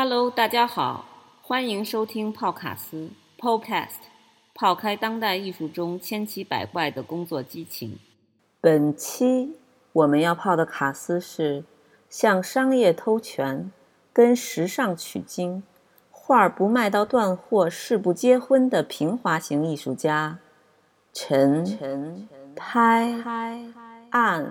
Hello，大家好，欢迎收听泡卡斯 Podcast，泡开当代艺术中千奇百怪的工作激情。本期我们要泡的卡斯是向商业偷权、跟时尚取经、画儿不卖到断货誓不结婚的平滑型艺术家陈陈拍案。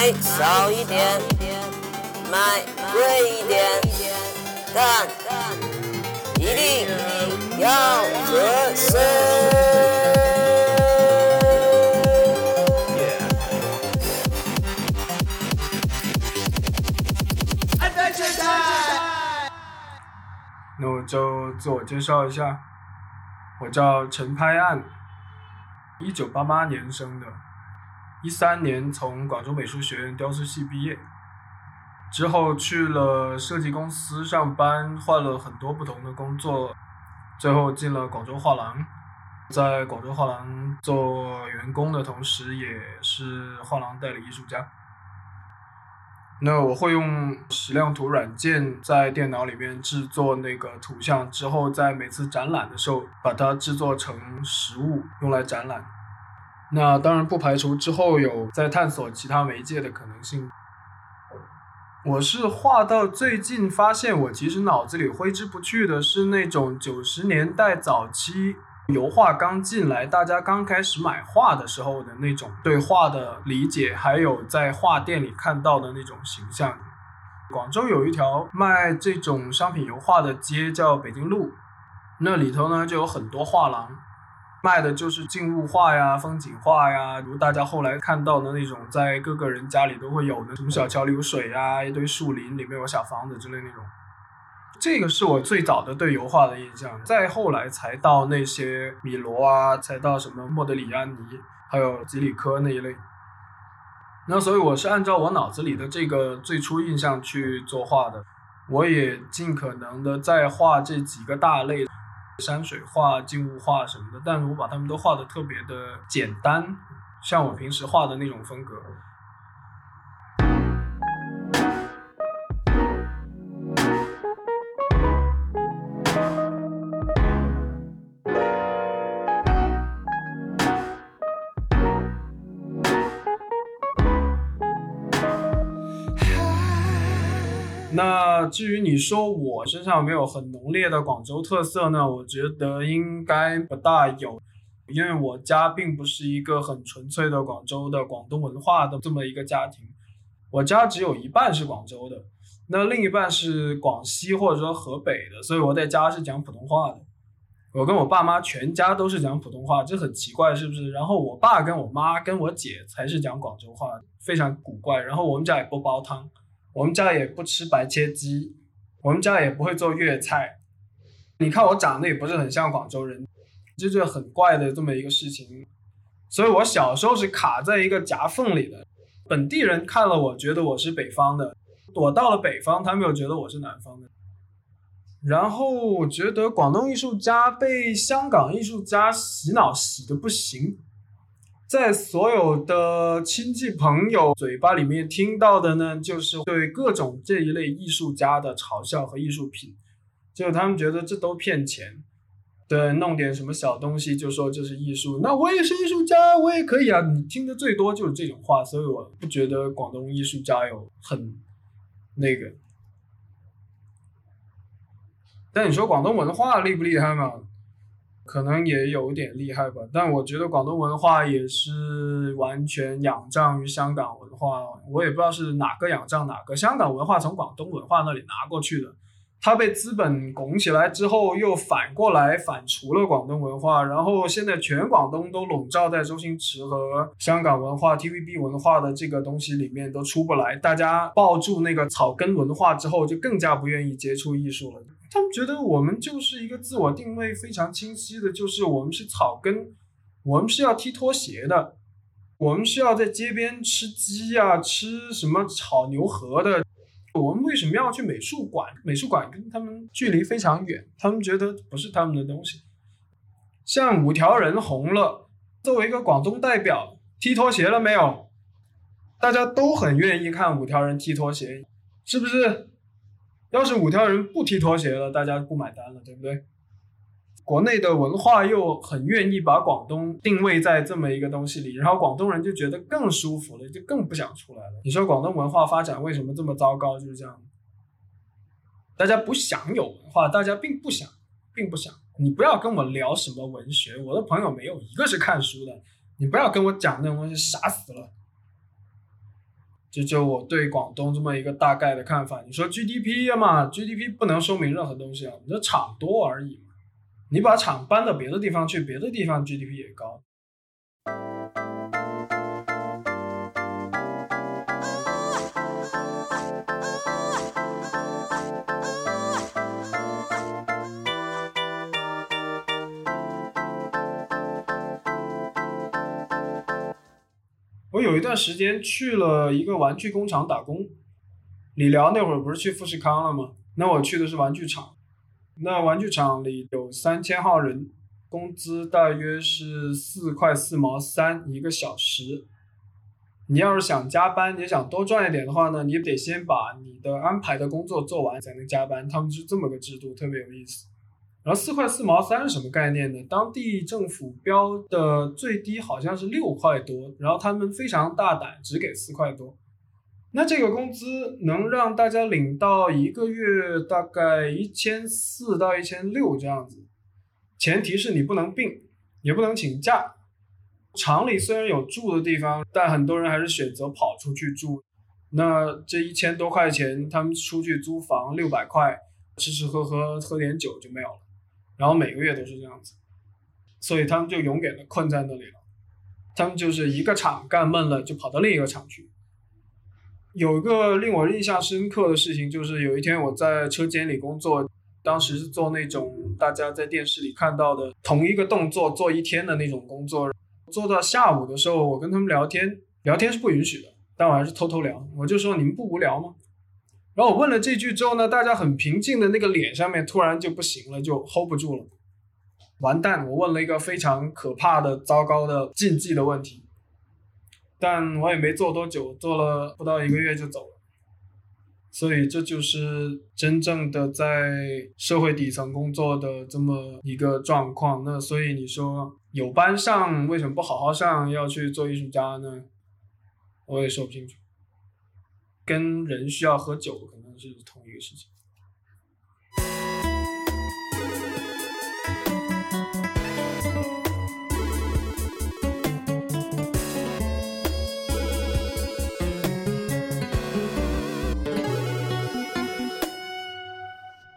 买少一点，买贵一点，但一定要合身。那我就自我介绍一下，我叫陈拍案，一九八八年生的。一三年从广州美术学院雕塑系毕业，之后去了设计公司上班，换了很多不同的工作，最后进了广州画廊。在广州画廊做员工的同时，也是画廊代理艺术家。那我会用矢量图软件在电脑里面制作那个图像，之后在每次展览的时候把它制作成实物用来展览。那当然不排除之后有在探索其他媒介的可能性。我是画到最近发现，我其实脑子里挥之不去的是那种九十年代早期油画刚进来，大家刚开始买画的时候的那种对画的理解，还有在画店里看到的那种形象。广州有一条卖这种商品油画的街叫北京路，那里头呢就有很多画廊。卖的就是静物画呀、风景画呀，如大家后来看到的那种，在各个人家里都会有的，什么小桥流水呀、一堆树林里面有小房子之类那种。这个是我最早的对油画的印象，再后来才到那些米罗啊，才到什么莫德里安尼，还有吉里科那一类。那所以我是按照我脑子里的这个最初印象去作画的，我也尽可能的在画这几个大类。山水画、静物画什么的，但是我把它们都画得特别的简单，像我平时画的那种风格。至于你说我身上没有很浓烈的广州特色呢？我觉得应该不大有，因为我家并不是一个很纯粹的广州的广东文化的这么一个家庭，我家只有一半是广州的，那另一半是广西或者说河北的，所以我在家是讲普通话的。我跟我爸妈全家都是讲普通话，这很奇怪是不是？然后我爸跟我妈跟我姐才是讲广州话，非常古怪。然后我们家也不煲汤。我们家也不吃白切鸡，我们家也不会做粤菜。你看我长得也不是很像广州人，这就很怪的这么一个事情。所以我小时候是卡在一个夹缝里的。本地人看了我觉得我是北方的，我到了北方，他们又觉得我是南方的。然后我觉得广东艺术家被香港艺术家洗脑洗的不行。在所有的亲戚朋友嘴巴里面听到的呢，就是对各种这一类艺术家的嘲笑和艺术品，就他们觉得这都骗钱，对，弄点什么小东西就说这是艺术，那我也是艺术家，我也可以啊。你听的最多就是这种话，所以我不觉得广东艺术家有很那个。但你说广东文化厉不厉害嘛？可能也有点厉害吧，但我觉得广东文化也是完全仰仗于香港文化。我也不知道是哪个仰仗哪个，香港文化从广东文化那里拿过去的，它被资本拱起来之后，又反过来反除了广东文化，然后现在全广东都笼罩在周星驰和香港文化、TVB 文化的这个东西里面，都出不来。大家抱住那个草根文化之后，就更加不愿意接触艺术了。他们觉得我们就是一个自我定位非常清晰的，就是我们是草根，我们是要踢拖鞋的，我们是要在街边吃鸡呀，吃什么炒牛河的。我们为什么要去美术馆？美术馆跟他们距离非常远，他们觉得不是他们的东西。像五条人红了，作为一个广东代表，踢拖鞋了没有？大家都很愿意看五条人踢拖鞋，是不是？要是五条人不踢拖鞋了，大家不买单了，对不对？国内的文化又很愿意把广东定位在这么一个东西里，然后广东人就觉得更舒服了，就更不想出来了。你说广东文化发展为什么这么糟糕？就是这样，大家不想有文化，大家并不想，并不想。你不要跟我聊什么文学，我的朋友没有一个是看书的。你不要跟我讲那种东西，傻死了。这就我对广东这么一个大概的看法。你说 GDP 嘛，GDP 不能说明任何东西啊，你这厂多而已嘛。你把厂搬到别的地方去，别的地方 GDP 也高。有一段时间去了一个玩具工厂打工。理疗那会儿不是去富士康了吗？那我去的是玩具厂。那玩具厂里有三千号人，工资大约是四块四毛三一个小时。你要是想加班，你想多赚一点的话呢，你得先把你的安排的工作做完才能加班。他们是这么个制度，特别有意思。然后四块四毛三是什么概念呢？当地政府标的最低好像是六块多，然后他们非常大胆，只给四块多。那这个工资能让大家领到一个月大概一千四到一千六这样子，前提是你不能病，也不能请假。厂里虽然有住的地方，但很多人还是选择跑出去住。那这一千多块钱，他们出去租房六百块，吃吃喝喝喝点酒就没有了，然后每个月都是这样子，所以他们就永远的困在那里了。他们就是一个厂干闷了，就跑到另一个厂去。有一个令我印象深刻的事情，就是有一天我在车间里工作，当时是做那种大家在电视里看到的同一个动作做一天的那种工作。做到下午的时候，我跟他们聊天，聊天是不允许的，但我还是偷偷聊。我就说你们不无聊吗？然后我问了这句之后呢，大家很平静的那个脸上面突然就不行了，就 hold 不住了。完蛋，我问了一个非常可怕的、糟糕的禁忌的问题。但我也没做多久，做了不到一个月就走了，所以这就是真正的在社会底层工作的这么一个状况。那所以你说有班上，为什么不好好上，要去做艺术家呢？我也说不清楚，跟人需要喝酒可能是同一个事情。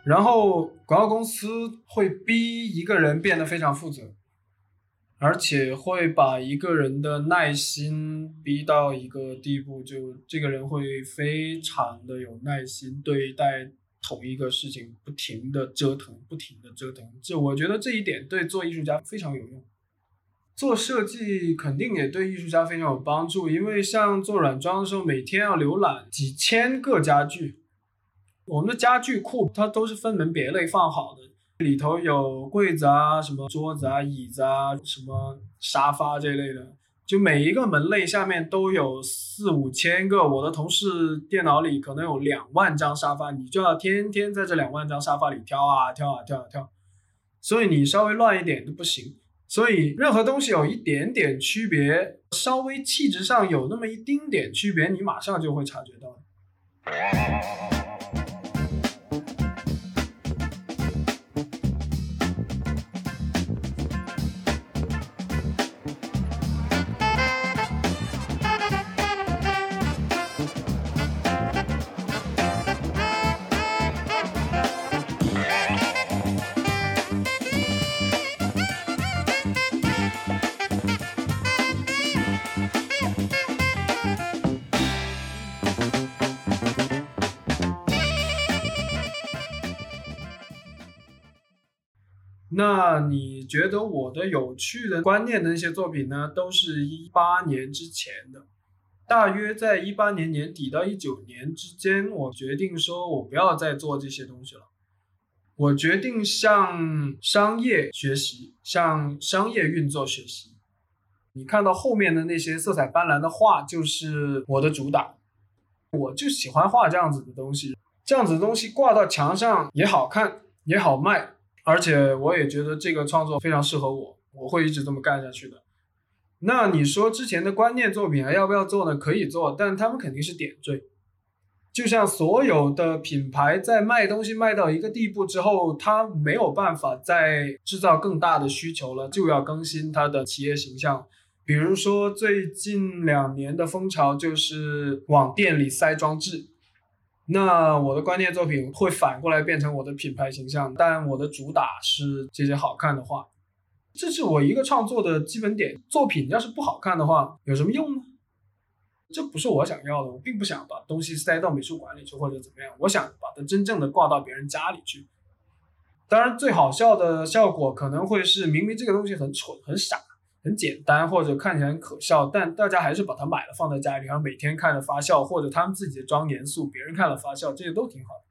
然后广告公司会逼一个人变得非常负责，而且会把一个人的耐心逼到一个地步，就这个人会非常的有耐心对待同一个事情，不停的折腾，不停的折腾。就我觉得这一点对做艺术家非常有用，做设计肯定也对艺术家非常有帮助，因为像做软装的时候，每天要浏览几千个家具。我们的家具库它都是分门别类放好的，里头有柜子啊、什么桌子啊、椅子啊、什么沙发这类的，就每一个门类下面都有四五千个。我的同事电脑里可能有两万张沙发，你就要天天在这两万张沙发里挑啊挑啊挑啊挑，所以你稍微乱一点都不行。所以任何东西有一点点区别，稍微气质上有那么一丁点区别，你马上就会察觉到。那你觉得我的有趣的观念的那些作品呢，都是一八年之前的，大约在一八年年底到一九年之间，我决定说我不要再做这些东西了，我决定向商业学习，向商业运作学习。你看到后面的那些色彩斑斓的画，就是我的主打，我就喜欢画这样子的东西，这样子的东西挂到墙上也好看，也好卖。而且我也觉得这个创作非常适合我，我会一直这么干下去的。那你说之前的观念作品还要不要做呢？可以做，但他们肯定是点缀。就像所有的品牌在卖东西卖到一个地步之后，它没有办法再制造更大的需求了，就要更新它的企业形象。比如说最近两年的风潮就是往店里塞装置。那我的观念作品会反过来变成我的品牌形象，但我的主打是这些好看的画，这是我一个创作的基本点。作品要是不好看的话，有什么用呢？这不是我想要的，我并不想把东西塞到美术馆里去或者怎么样，我想把它真正的挂到别人家里去。当然，最好笑的效果可能会是明明这个东西很蠢很傻。很简单，或者看起来很可笑，但大家还是把它买了放在家里，然后每天看着发笑，或者他们自己的装严肃，别人看了发笑，这些都挺好的。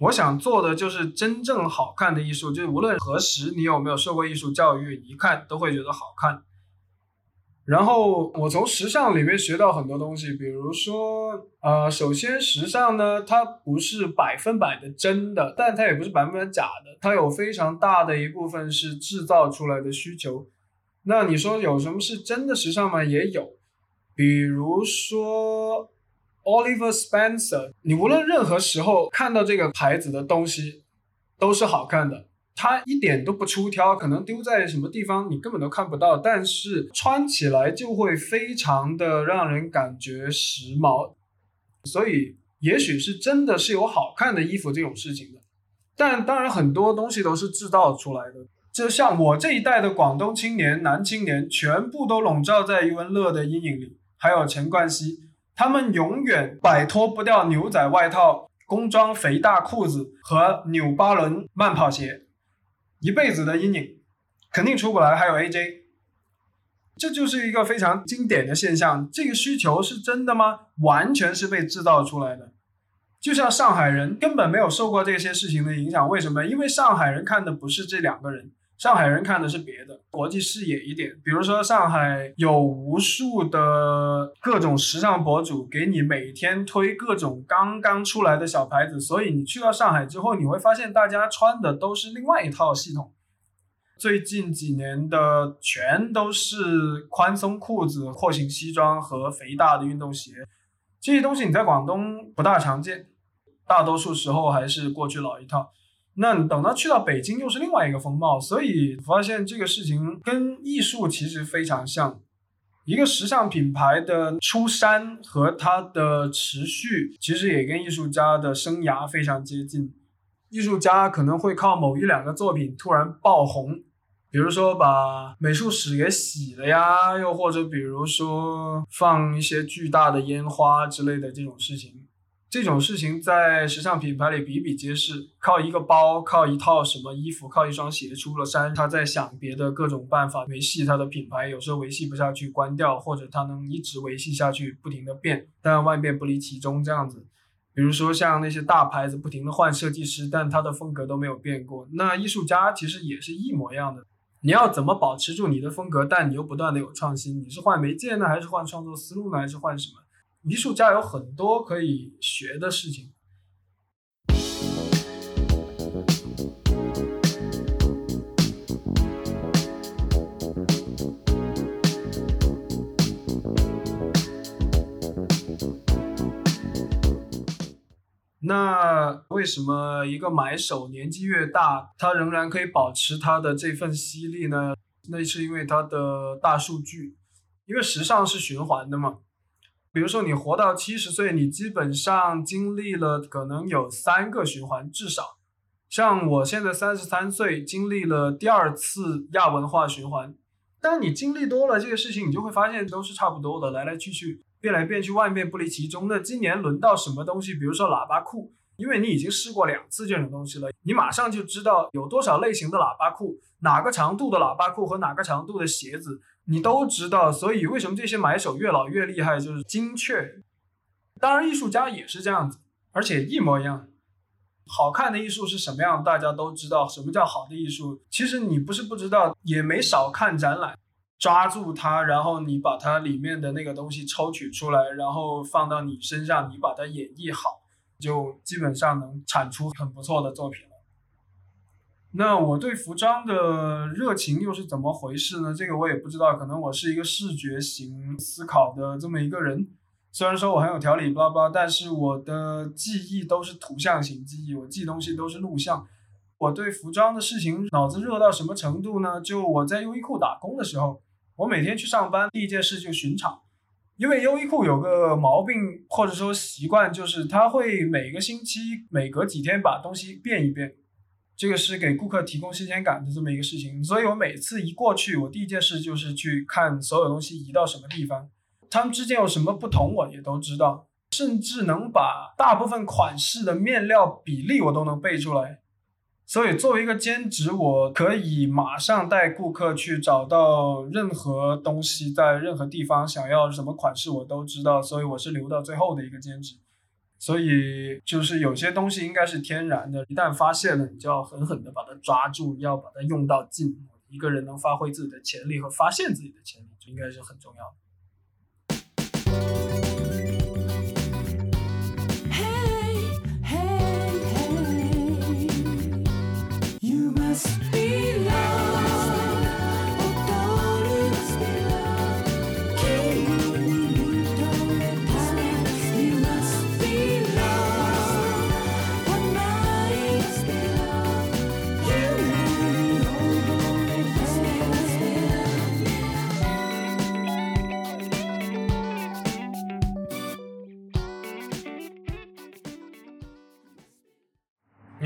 我想做的就是真正好看的艺术，就是无论何时你有没有受过艺术教育，一看都会觉得好看。然后我从时尚里面学到很多东西，比如说，呃，首先时尚呢，它不是百分百的真的，但它也不是百分百假的，它有非常大的一部分是制造出来的需求。那你说有什么是真的时尚吗？也有，比如说 Oliver Spencer，你无论任何时候看到这个牌子的东西，都是好看的，它一点都不出挑，可能丢在什么地方你根本都看不到，但是穿起来就会非常的让人感觉时髦，所以也许是真的是有好看的衣服这种事情的，但当然很多东西都是制造出来的。就像我这一代的广东青年、男青年，全部都笼罩在余文乐的阴影里，还有陈冠希，他们永远摆脱不掉牛仔外套、工装肥大裤子和纽巴伦慢跑鞋，一辈子的阴影，肯定出不来。还有 AJ，这就是一个非常经典的现象。这个需求是真的吗？完全是被制造出来的。就像上海人根本没有受过这些事情的影响，为什么？因为上海人看的不是这两个人。上海人看的是别的，国际视野一点。比如说，上海有无数的各种时尚博主给你每天推各种刚刚出来的小牌子，所以你去到上海之后，你会发现大家穿的都是另外一套系统。最近几年的全都是宽松裤子、廓形西装和肥大的运动鞋，这些东西你在广东不大常见，大多数时候还是过去老一套。那等到去到北京又是另外一个风貌，所以发现这个事情跟艺术其实非常像。一个时尚品牌的出山和它的持续，其实也跟艺术家的生涯非常接近。艺术家可能会靠某一两个作品突然爆红，比如说把美术史给洗了呀，又或者比如说放一些巨大的烟花之类的这种事情。这种事情在时尚品牌里比比皆是，靠一个包，靠一套什么衣服，靠一双鞋出了山，他在想别的各种办法维系他的品牌，有时候维系不下去关掉，或者他能一直维系下去，不停的变，但万变不离其宗这样子。比如说像那些大牌子不停的换设计师，但他的风格都没有变过。那艺术家其实也是一模一样的，你要怎么保持住你的风格，但你又不断的有创新？你是换媒介呢，还是换创作思路呢，还是换什么？艺术家有很多可以学的事情。那为什么一个买手年纪越大，他仍然可以保持他的这份犀利呢？那是因为他的大数据，因为时尚是循环的嘛。比如说，你活到七十岁，你基本上经历了可能有三个循环，至少。像我现在三十三岁，经历了第二次亚文化循环。但你经历多了这个事情，你就会发现都是差不多的，来来去去，变来变去，万变不离其宗。那今年轮到什么东西？比如说喇叭裤，因为你已经试过两次这种东西了，你马上就知道有多少类型的喇叭裤，哪个长度的喇叭裤和哪个长度的鞋子，你都知道。所以为什么这些买手越老越厉害，就是精确。当然，艺术家也是这样子，而且一模一样。好看的艺术是什么样，大家都知道。什么叫好的艺术？其实你不是不知道，也没少看展览。抓住它，然后你把它里面的那个东西抽取出来，然后放到你身上，你把它演绎好，就基本上能产出很不错的作品。那我对服装的热情又是怎么回事呢？这个我也不知道，可能我是一个视觉型思考的这么一个人。虽然说我很有条理，巴拉，但是我的记忆都是图像型记忆，我记东西都是录像。我对服装的事情脑子热到什么程度呢？就我在优衣库打工的时候。我每天去上班，第一件事就巡场，因为优衣库有个毛病或者说习惯，就是他会每个星期每隔几天把东西变一变，这个是给顾客提供新鲜感的这么一个事情。所以我每次一过去，我第一件事就是去看所有东西移到什么地方，他们之间有什么不同，我也都知道，甚至能把大部分款式的面料比例我都能背出来。所以作为一个兼职，我可以马上带顾客去找到任何东西，在任何地方想要什么款式，我都知道。所以我是留到最后的一个兼职。所以就是有些东西应该是天然的，一旦发现了，你就要狠狠的把它抓住，要把它用到尽。一个人能发挥自己的潜力和发现自己的潜力，就应该是很重要的。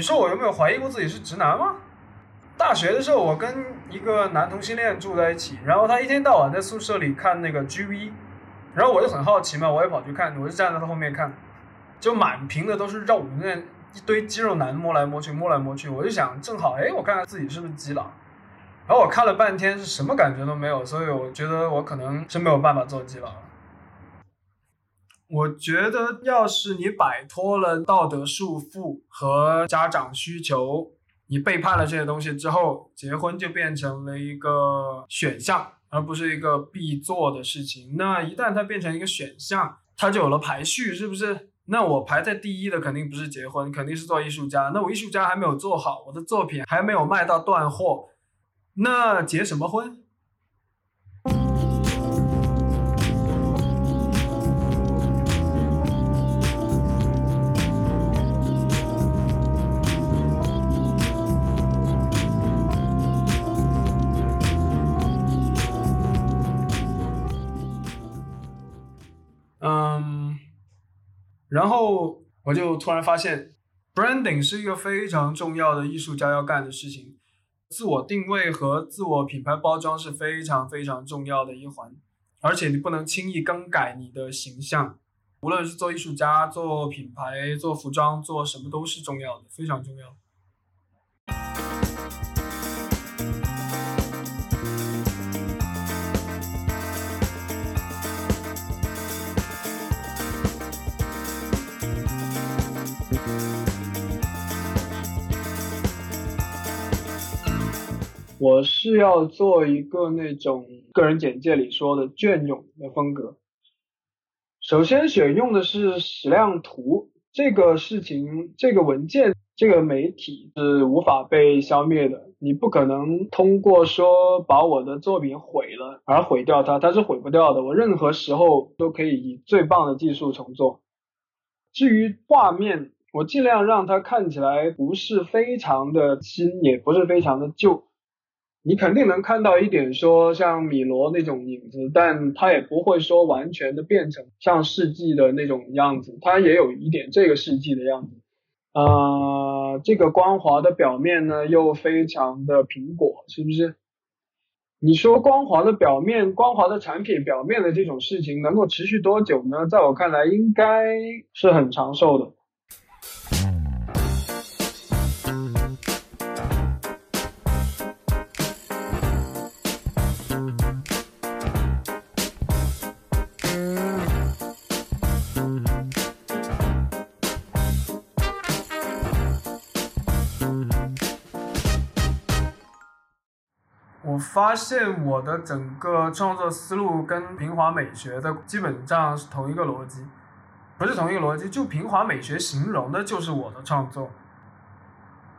你说我有没有怀疑过自己是直男吗？大学的时候，我跟一个男同性恋住在一起，然后他一天到晚在宿舍里看那个 GV，然后我就很好奇嘛，我也跑去看，我就站在他后面看，就满屏的都是肉，那一堆肌肉男摸来摸去，摸来摸去，我就想正好，哎，我看看自己是不是基佬，然后我看了半天是什么感觉都没有，所以我觉得我可能是没有办法做基佬了。我觉得，要是你摆脱了道德束缚和家长需求，你背叛了这些东西之后，结婚就变成了一个选项，而不是一个必做的事情。那一旦它变成一个选项，它就有了排序，是不是？那我排在第一的肯定不是结婚，肯定是做艺术家。那我艺术家还没有做好，我的作品还没有卖到断货，那结什么婚？然后我就突然发现，branding 是一个非常重要的艺术家要干的事情，自我定位和自我品牌包装是非常非常重要的一环，而且你不能轻易更改你的形象，无论是做艺术家、做品牌、做服装、做什么都是重要的，非常重要。我是要做一个那种个人简介里说的隽永的风格。首先选用的是矢量图，这个事情、这个文件、这个媒体是无法被消灭的。你不可能通过说把我的作品毁了而毁掉它，它是毁不掉的。我任何时候都可以以最棒的技术重做。至于画面，我尽量让它看起来不是非常的新，也不是非常的旧。你肯定能看到一点说像米罗那种影子，但它也不会说完全的变成像世纪的那种样子，它也有一点这个世纪的样子。呃，这个光滑的表面呢又非常的苹果，是不是？你说光滑的表面、光滑的产品表面的这种事情能够持续多久呢？在我看来，应该是很长寿的。发现我的整个创作思路跟平滑美学的基本上是同一个逻辑，不是同一个逻辑，就平滑美学形容的就是我的创作。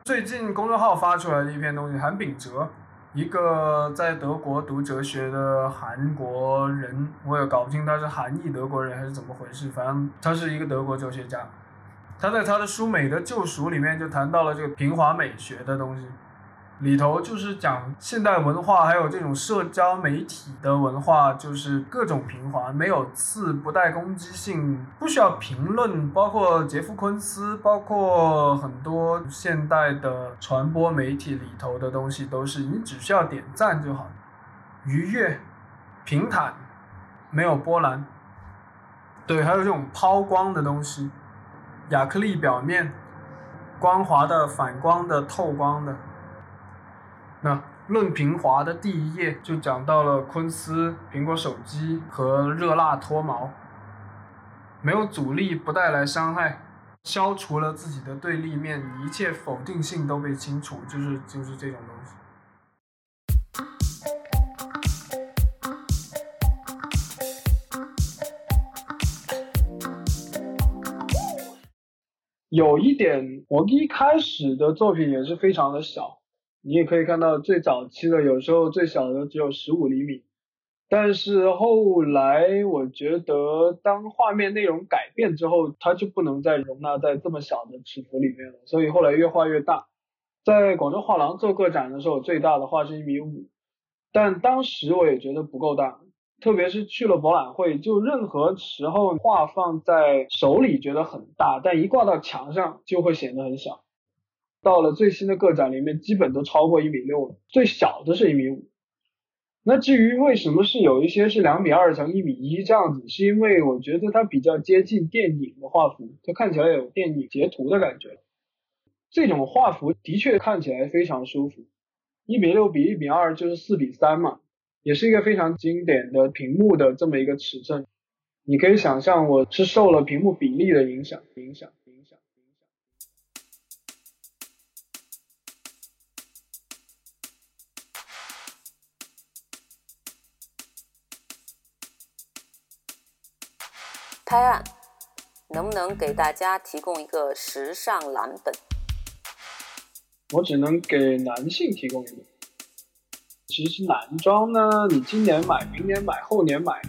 最近公众号发出来的一篇东西，韩炳哲，一个在德国读哲学的韩国人，我也搞不清他是韩裔德国人还是怎么回事，反正他是一个德国哲学家。他在他的书《美的救赎》里面就谈到了这个平滑美学的东西。里头就是讲现代文化，还有这种社交媒体的文化，就是各种平滑，没有刺，不带攻击性，不需要评论。包括杰夫·昆斯，包括很多现代的传播媒体里头的东西，都是你只需要点赞就好，愉悦、平坦，没有波澜。对，还有这种抛光的东西，亚克力表面，光滑的、反光的、透光的。那论平滑的第一页就讲到了昆斯、苹果手机和热辣脱毛，没有阻力不带来伤害，消除了自己的对立面，一切否定性都被清除，就是就是这种东西。有一点，我一开始的作品也是非常的小。你也可以看到最早期的，有时候最小的只有十五厘米，但是后来我觉得当画面内容改变之后，它就不能再容纳在这么小的尺幅里面了，所以后来越画越大。在广州画廊做个展的时候，最大的画是一米五，但当时我也觉得不够大，特别是去了博览会，就任何时候画放在手里觉得很大，但一挂到墙上就会显得很小。到了最新的个展里面，基本都超过一米六了，最小的是一米五。那至于为什么是有一些是两米二乘一米一这样子，是因为我觉得它比较接近电影的画幅，它看起来有电影截图的感觉。这种画幅的确看起来非常舒服。一米六比一米二就是四比三嘛，也是一个非常经典的屏幕的这么一个尺寸。你可以想象，我是受了屏幕比例的影响，影响。拍案，能不能给大家提供一个时尚蓝本？我只能给男性提供一个。其实男装呢，你今年买、明年买、后年买，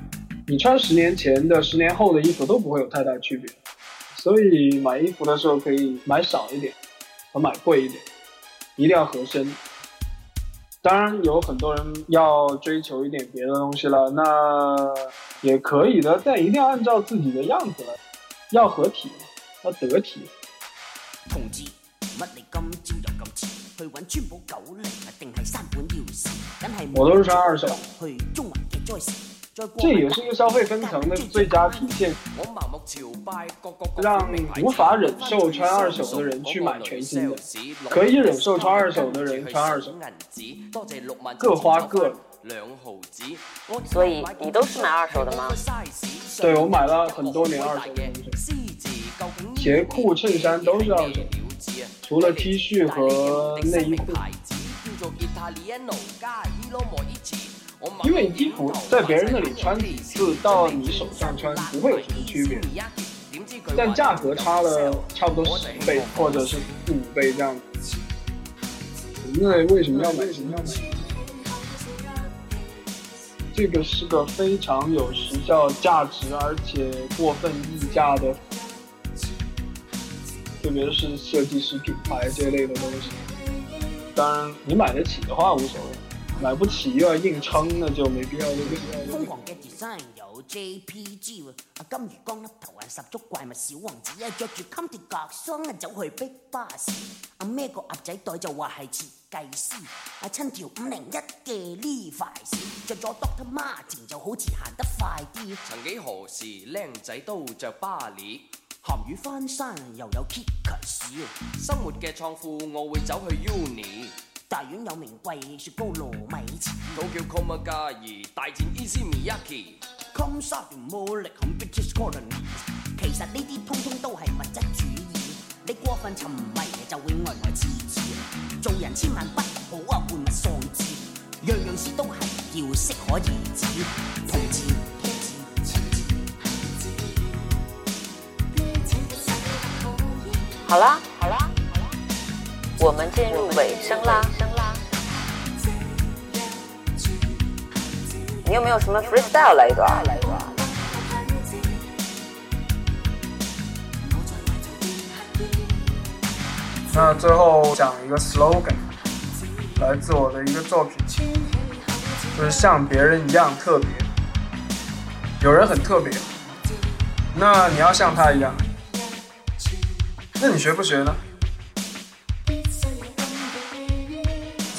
你穿十年前的、十年后的衣服都不会有太大区别。所以买衣服的时候可以买少一点和买贵一点，一定要合身。当然有很多人要追求一点别的东西了，那。也可以的，但一定要按照自己的样子来，要合体，要得体。同志，乜你今朝又咁迟去揾川宝九零啊？定係山本耀司？梗係我都是穿二手。去中環嘅 Joyce，这也是一个消费分层的最佳体现。让无法忍受穿二手的人去买全新的，可以忍受穿二手的人穿二手，各花各。两毫子，所以你都是买二手的吗？对，我买了很多年二手的东西，鞋裤、衬衫都是二手，除了 T 恤和内衣裤。因为衣服在别人那里穿几次，到你手上穿不会有什么区别，但价格差了差不多十倍或者是四五倍这样子。那为什么要买？为什么要买？这个是个非常有时效价值，而且过分溢价的，特别是设计师品牌这类的东西。当然，你买得起的话无所谓，买不起又要硬撑，那就没必要。疯狂嘅 design 有 JPG 啊，金魚缸粒頭啊，十足怪物小王子啊，着住襟條格霜啊，走去逼巴士啊，孭個鴨仔袋就話係設計師啊，親條五零一嘅呢塊士，着咗 Doctor Martin 就好似行得快啲。曾幾何時，靚仔都着巴黎。鹹魚翻山又有 kickers，生活嘅創富我會走去 uni。大丸有名貴，雪糕糯米糍。都叫 Komagari 大戰 Easy Miyake。Come shop 魔力響 British colony，其實呢啲通通都係物質主義。你過分沉迷就會呆呆痴痴。做人千萬不好啊玩物喪志，樣樣事都係要適可而止。同志，同志，好啦，好啦，我们进入尾声啦。你有没有什么 freestyle 来一段？那最后讲一个 slogan，来自我的一个作品，就是像别人一样特别。有人很特别，那你要像他一样，那你学不学呢？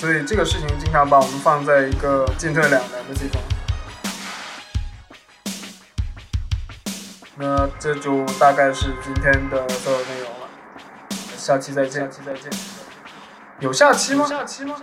所以这个事情经常把我们放在一个进退两难的地方。那这就大概是今天的所有内容了。下期再见，下期再见。有下期吗？下期嗎？